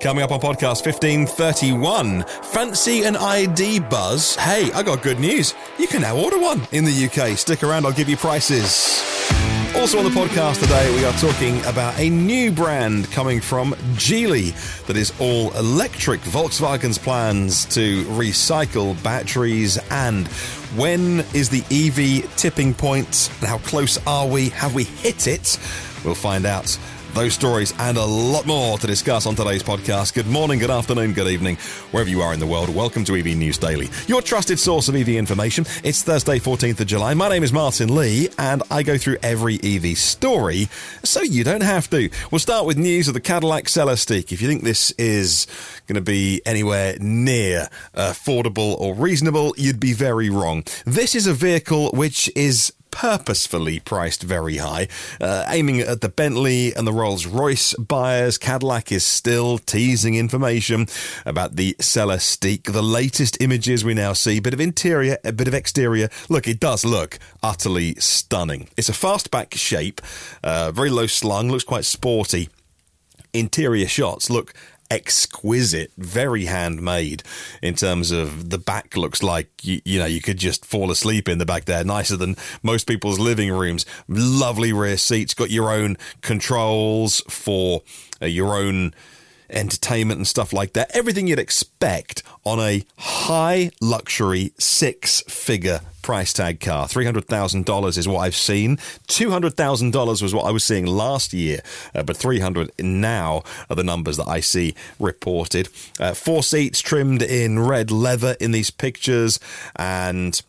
Coming up on podcast 1531, fancy an ID buzz? Hey, I got good news. You can now order one in the UK. Stick around, I'll give you prices. Also on the podcast today, we are talking about a new brand coming from Geely that is all electric. Volkswagen's plans to recycle batteries and when is the EV tipping point and how close are we? Have we hit it? We'll find out those stories and a lot more to discuss on today's podcast. Good morning, good afternoon, good evening, wherever you are in the world. Welcome to EV News Daily, your trusted source of EV information. It's Thursday, 14th of July. My name is Martyn Lee, and I go through every EV story so you don't have to. We'll start with news of the Cadillac Celestiq. If you think this is going to be anywhere near affordable or reasonable, you'd be very wrong. This is a vehicle which is purposefully priced very high, uh, aiming at the Bentley and the Rolls Royce buyers. Cadillac is still teasing information about the Celestiq. The latest images we now see, a bit of interior, a bit of exterior. Look, it does look utterly stunning. It's a fastback shape, uh, very low slung, looks quite sporty. Interior shots look exquisite, very handmade in terms of the back looks like you, you, know you could just fall asleep in the back there, nicer than most people's living rooms. Lovely rear seats, got your own controls for uh, your own entertainment and stuff like that. Everything you'd expect on a high luxury six figure price tag car. $300,000 is what I've seen. $200,000 was what I was seeing last year, uh, but 300 now are the numbers that I see reported. Uh, four seats trimmed in red leather in these pictures, and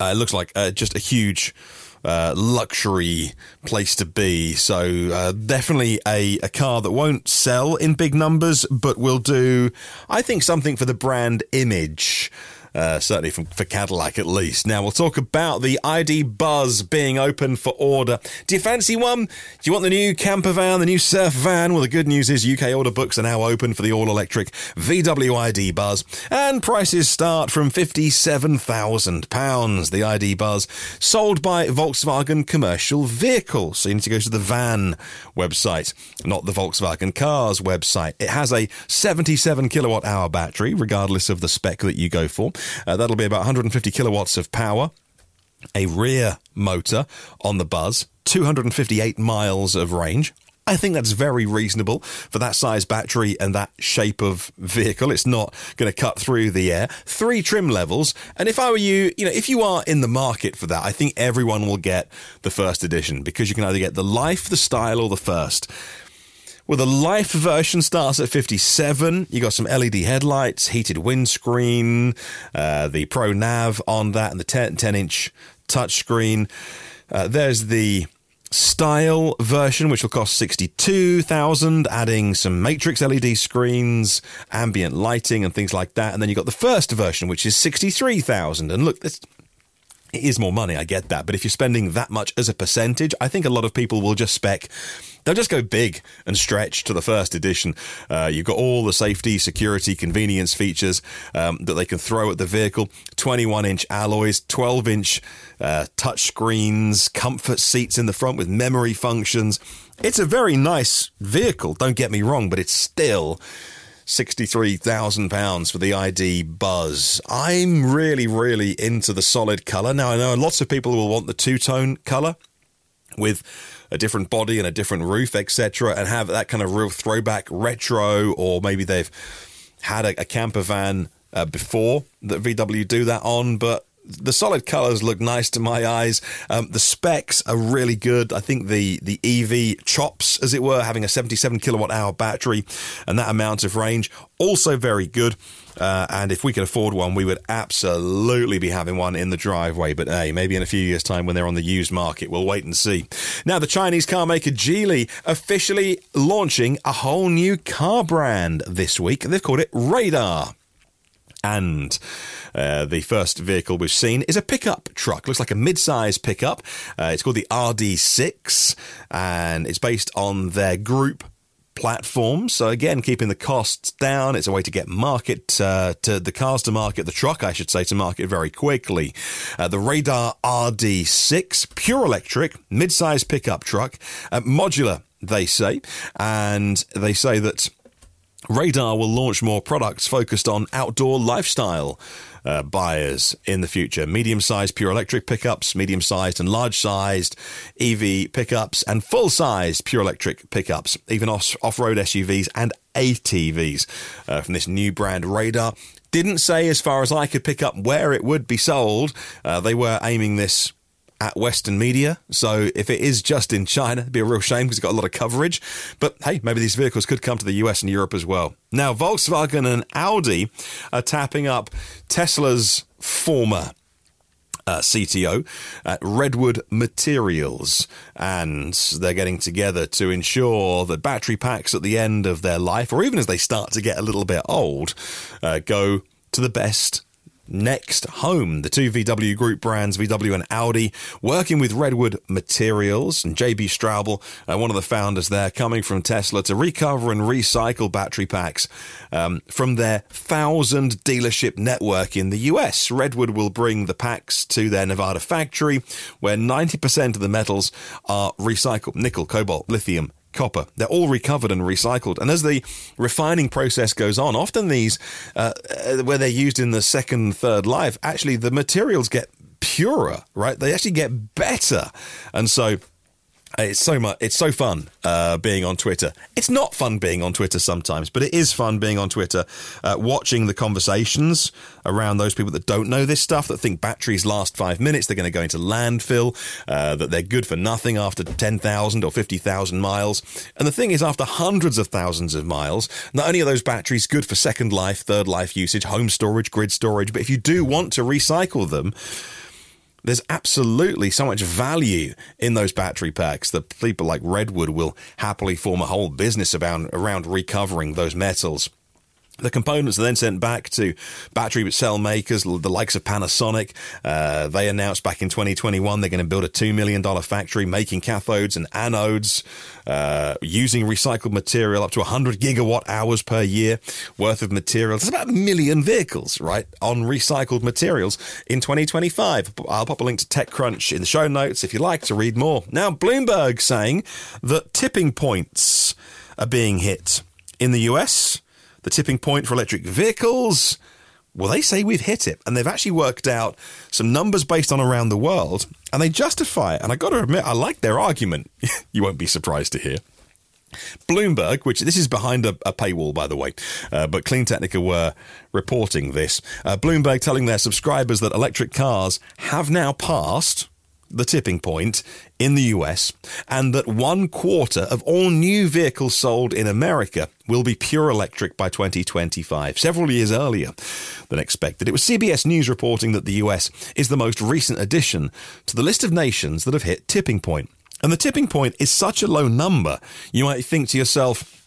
uh, it looks like uh, just a huge uh, luxury place to be. So uh, definitely a, a car that won't sell in big numbers, but will do, I think, something for the brand image. Uh, certainly from, for Cadillac at least. Now we'll talk about the ID Buzz being open for order. Do you fancy one? Do you want the new camper van, the new surf van? Well, the good news is UK order books are now open for the all electric VW ID Buzz, and prices start from £57,000. The ID Buzz sold by Volkswagen Commercial Vehicles. So you need to go to the van website, not the Volkswagen Cars website. It has a 77 kilowatt hour battery, regardless of the spec that you go for. Uh, that'll be about 150 kilowatts of power. A rear motor on the Buzz, 258 miles of range. I think that's very reasonable for that size battery and that shape of vehicle. It's not going to cut through the air. Three trim levels. And if I were you, you know, if you are in the market for that, I think everyone will get the first edition because you can either get the life, the style, or the first. Well, the life version starts at 57. You got some LED headlights, heated windscreen, uh, the Pro Nav on that, and the 10, 10 inch touchscreen. Uh, there's the style version, which will cost 62,000, adding some matrix LED screens, ambient lighting, and things like that. And then you got the first version, which is 63,000. And look, this it is more money, I get that. But if you're spending that much as a percentage, I think a lot of people will just spec they'll just go big and stretch to the first edition. Uh, you've got all the safety, security, convenience features um, that they can throw at the vehicle 21 inch alloys, 12 inch uh, touch screens, comfort seats in the front with memory functions. It's a very nice vehicle, don't get me wrong, but it's still £63,000 for the ID Buzz. I'm really, really into the solid colour. Now, I know lots of people will want the two tone colour with a different body and a different roof, etc., and have that kind of real throwback retro, or maybe they've had a, a camper van uh, before that VW do that on, but the solid colors look nice to my eyes. Um, the specs are really good. I think the the EV chops, as it were, having a 77 kilowatt hour battery and that amount of range, also very good. Uh, and if we could afford one, we would absolutely be having one in the driveway. But hey, maybe in a few years' time when they're on the used market, we'll wait and see. Now, the Chinese car maker Geely officially launching a whole new car brand this week. They've called it Radar. And uh, the first vehicle we've seen is a pickup truck. Looks like a mid-size pickup. Uh, it's called the RD6, and it's based on their group platform. So again, keeping the costs down. It's a way to get market uh, to the cars to market, the truck, I should say, to market very quickly. Uh, the Radar RD6, pure electric, mid-size pickup truck, uh, modular, they say, and they say that Radar will launch more products focused on outdoor lifestyle uh, buyers in the future. Medium sized pure electric pickups, medium sized and large sized EV pickups, and full sized pure electric pickups, even off road SUVs and ATVs uh, from this new brand Radar. Didn't say, as far as I could pick up, where it would be sold. Uh, they were aiming this at Western media. So if it is just in China, it'd be a real shame because it's got a lot of coverage. But hey, maybe these vehicles could come to the US and Europe as well. Now, Volkswagen and Audi are tapping up Tesla's former uh, CTO at Redwood Materials, and they're getting together to ensure that battery packs at the end of their life, or even as they start to get a little bit old, uh, go to the best next home. The two VW group brands, VW and Audi, working with Redwood Materials and JB Straubel, uh, one of the founders there, coming from Tesla to recover and recycle battery packs um, from their thousand dealership network in the US. Redwood will bring the packs to their Nevada factory, where 90% of the metals are recycled nickel, cobalt, lithium, copper. They're all recovered and recycled. And as the refining process goes on, often these, uh, uh, where they're used in the second, third life, actually the materials get purer, right? They actually get better. And so it's so much. It's so fun uh, being on Twitter. It's not fun being on Twitter sometimes, but it is fun being on Twitter, uh, watching the conversations around those people that don't know this stuff, that think batteries last five minutes, they're going to go into landfill, uh, that they're good for nothing after ten thousand or fifty thousand miles. And the thing is, after hundreds of thousands of miles, not only are those batteries good for second life, third life usage, home storage, grid storage, but if you do want to recycle them there's absolutely so much value in those battery packs that people like Redwood will happily form a whole business about around recovering those metals. The components are then sent back to battery cell makers, the likes of Panasonic. Uh, they announced back in 2021 they're going to build a $2 million factory making cathodes and anodes uh, using recycled material up to 100 gigawatt hours per year worth of materials. That's about a million vehicles, right, on recycled materials in 2025. I'll pop a link to TechCrunch in the show notes if you'd like to read more. Now, Bloomberg saying that tipping points are being hit in the US the tipping point for electric vehicles. Well, they say we've hit it, and they've actually worked out some numbers based on around the world, and they justify it. And I got to admit, I like their argument. you won't be surprised to hear. Bloomberg, which this is behind a, a paywall, by the way, uh, but Clean Technica were reporting this. Uh, Bloomberg telling their subscribers that electric cars have now passed the tipping point in the US, and that one quarter of all new vehicles sold in America will be pure electric by 2025, several years earlier than expected. It was CBS News reporting that the US is the most recent addition to the list of nations that have hit tipping point. And the tipping point is such a low number, you might think to yourself,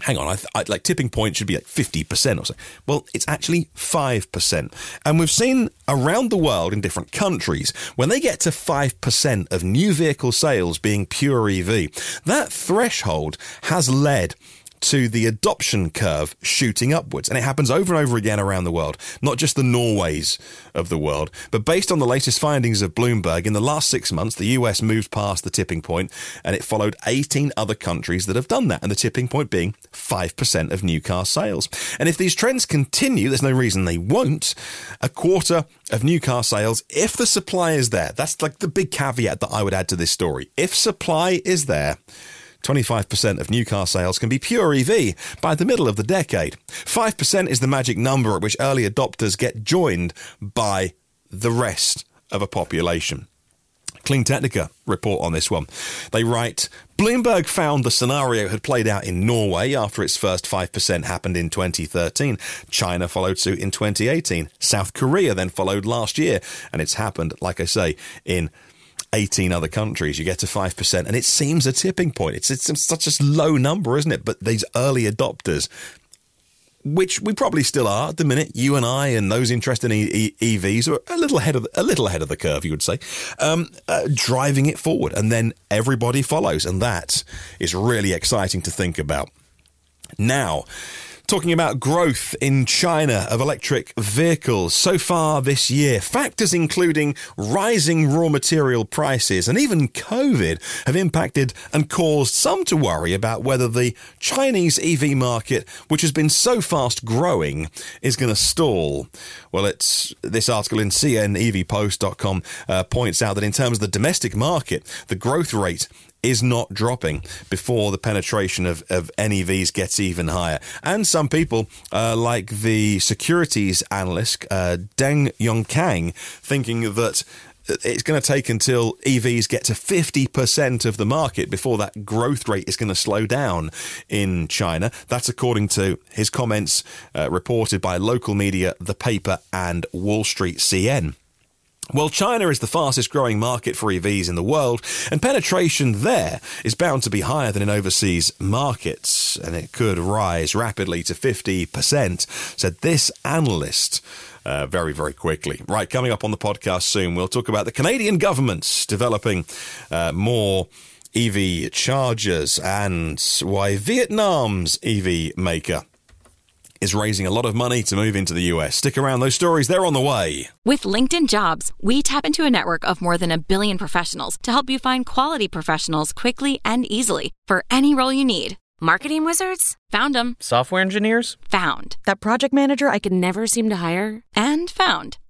hang on, I, th- I, like tipping point should be like 50% or so. Well, it's actually 5%. And we've seen around the world in different countries, when they get to 5% of new vehicle sales being pure EV, that threshold has led to the adoption curve shooting upwards. And it happens over and over again around the world, not just the Norways of the world. But based on the latest findings of Bloomberg, in the last six months, the US moved past the tipping point and it followed 18 other countries that have done that. And the tipping point being 5% of new car sales. And if these trends continue, there's no reason they won't, a quarter of new car sales, if the supply is there, that's like the big caveat that I would add to this story. If supply is there, 25% of new car sales can be pure EV by the middle of the decade. 5% is the magic number at which early adopters get joined by the rest of a population. Clean Technica report on this one. They write Bloomberg found the scenario had played out in Norway after its first 5% happened in 2013. China followed suit in 2018. South Korea then followed last year. And it's happened, like I say, in 18 other countries, you get to 5%, and it seems a tipping point. It's, it's such a low number, isn't it? But these early adopters, which we probably still are at the minute, you and I and those interested in e- EVs are a little ahead of a little ahead of the curve, you would say, um, uh, driving it forward, and then everybody follows, and that is really exciting to think about. Now, talking about growth in China of electric vehicles so far this year. Factors including rising raw material prices and even COVID have impacted and caused some to worry about whether the Chinese EV market, which has been so fast growing, is going to stall. Well, it's this article in cnevpost.com uh, points out that in terms of the domestic market, the growth rate is not dropping before the penetration of, of NEVs gets even higher. And some people, uh, like the securities analyst uh, Deng Yongkang, thinking that it's going to take until EVs get to 50% of the market before that growth rate is going to slow down in China. That's according to his comments uh, reported by local media, The Paper, and Wall Street CN. Well, China is the fastest growing market for EVs in the world, and penetration there is bound to be higher than in overseas markets, and it could rise rapidly to 50%, said this analyst. Uh, very, very quickly. Right, coming up on the podcast soon, we'll talk about the Canadian government's developing uh, more EV chargers and why Vietnam's EV maker is raising a lot of money to move into the US. Stick around, those stories, they're on the way. With LinkedIn Jobs, we tap into a network of more than a billion professionals to help you find quality professionals quickly and easily for any role you need. Marketing wizards? Found them. Software engineers? Found. That project manager I could never seem to hire? And found.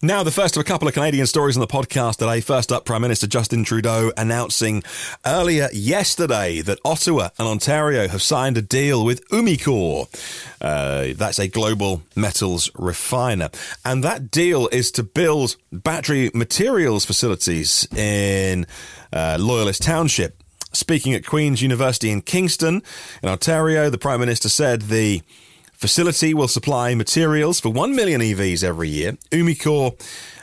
Now, the first of a couple of Canadian stories on the podcast today. First up, Prime Minister Justin Trudeau announcing earlier yesterday that Ottawa and Ontario have signed a deal with Umicore. Uh, that's a global metals refiner. And that deal is to build battery materials facilities in uh, Loyalist Township. Speaking at Queen's University in Kingston, in Ontario, the Prime Minister said the facility will supply materials for 1 million EVs every year. Umicore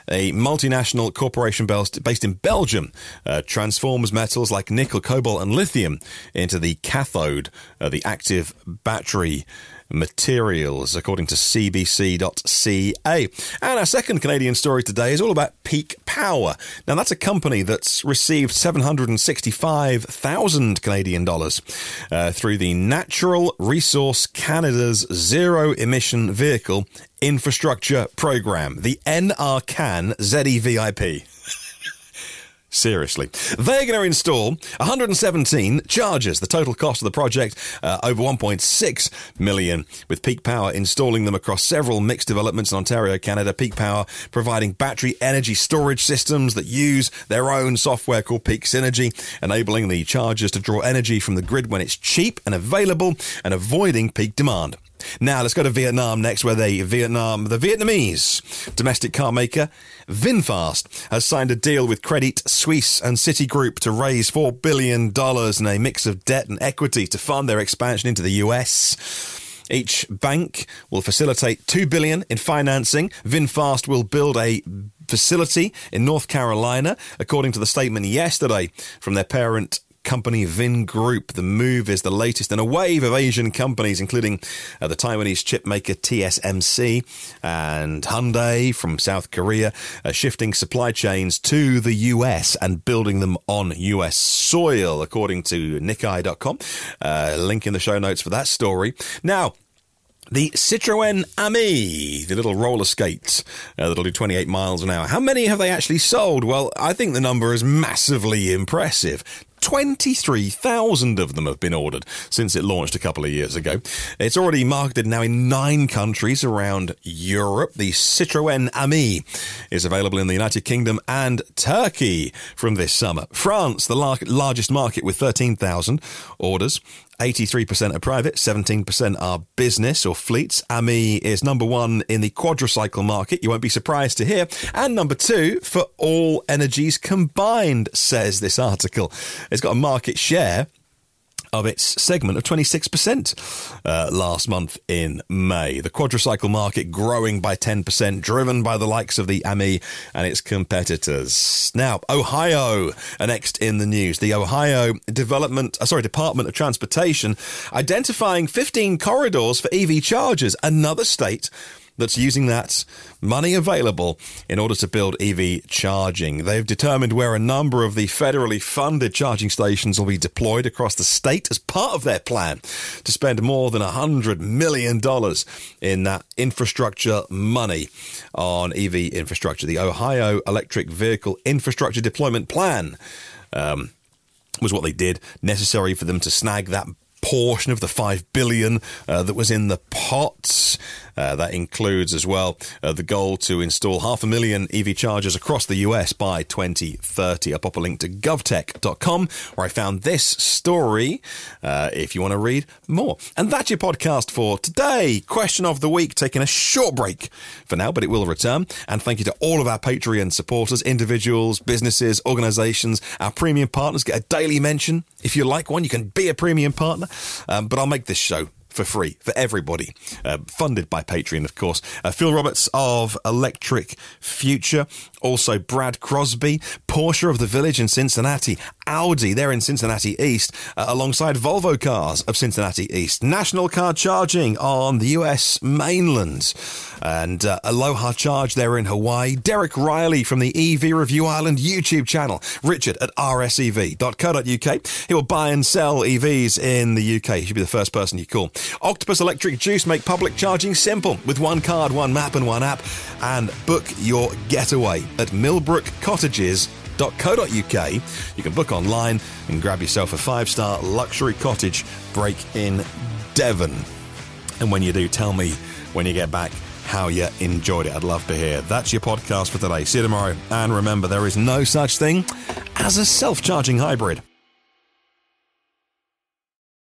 a multinational corporation based in Belgium, uh, transforms metals like nickel, cobalt, and lithium into the cathode, uh, the active battery materials, according to CBC.ca. And our second Canadian story today is all about Peak Power. Now, that's a company that's received 765,000 Canadian dollars uh, through the Natural Resource Canada's Zero Emission Vehicle Infrastructure Program, the NRCan ZEVIP. Seriously. They're going to install 117 chargers. The total cost of the project, uh, over 1.6 million, with Peak Power installing them across several mixed developments in Ontario, Canada. Peak Power providing battery energy storage systems that use their own software called Peak Synergy, enabling the chargers to draw energy from the grid when it's cheap and available and avoiding peak demand. Now let's go to Vietnam next, where the Vietnam, the Vietnamese domestic car maker VinFast has signed a deal with Credit Suisse and Citigroup to raise four billion dollars in a mix of debt and equity to fund their expansion into the US. Each bank will facilitate 2 billion in financing. VinFast will build a facility in North Carolina, according to the statement yesterday from their parent company Vingroup. The move is the latest in a wave of Asian companies, including uh, the Taiwanese chip maker TSMC and Hyundai from South Korea, uh, shifting supply chains to the US and building them on US soil, according to Nikkei.com. Uh, link in the show notes for that story. Now, the Citroën Ami, the little roller skates uh, that'll do 28 miles an hour. How many have they actually sold? Well, I think the number is massively impressive. 23,000 of them have been ordered since it launched a couple of years ago. It's already marketed now in nine countries around Europe. The Citroën Ami is available in the United Kingdom and Turkey from this summer. France, the lar- largest market with 13,000 orders. 83% are private, 17% are business or fleets. AMI is number one in the quadricycle market. You won't be surprised to hear. And number two for all energies combined, says this article. It's got a market share of its segment of 26% uh, last month in May. The quadricycle market growing by 10%, driven by the likes of the AMI and its competitors. Now, Ohio are next in the news. The Ohio Development, uh, sorry, Department of Transportation identifying 15 corridors for EV chargers, another state that's using that money available in order to build EV charging. They've determined where a number of the federally funded charging stations will be deployed across the state as part of their plan to spend more than $100 million in that infrastructure money on EV infrastructure. The Ohio Electric Vehicle Infrastructure Deployment Plan. Um, was what they did necessary for them to snag that portion of the 5 billion uh, that was in the pots. Uh, that includes as well uh, the goal to install half a million EV chargers across the US by 2030. I'll pop a link to govtech.com where I found this story uh, if you want to read more. And that's your podcast for today. Question of the week, taking a short break for now, but it will return. And thank you to all of our Patreon supporters, individuals, businesses, organizations. Our premium partners get a daily mention. If you like one, you can be a premium partner. Um, but I'll make this show for free for everybody. Uh, funded by Patreon, of course. Uh, Phil Roberts of Electric Future. Also, Brad Crosby, Porsche of the Village in Cincinnati. Audi, they're in Cincinnati East, uh, alongside Volvo Cars of Cincinnati East. National Car Charging on the US mainland. And uh, Aloha Charge there in Hawaii. Derek Riley from the EV Review Ireland YouTube channel. Richard at rsev.co.uk. He will buy and sell EVs in the UK. He should be the first person you call. Octopus Electric Juice make public charging simple with one card, one map, and one app. And book your getaway at Millbrook Cottages co.uk. You can book online and grab yourself a five star luxury cottage break in Devon. And when you do, tell me when you get back how you enjoyed it. I'd love to hear. That's your podcast for today. See you tomorrow. And remember, there is no such thing as a self charging hybrid.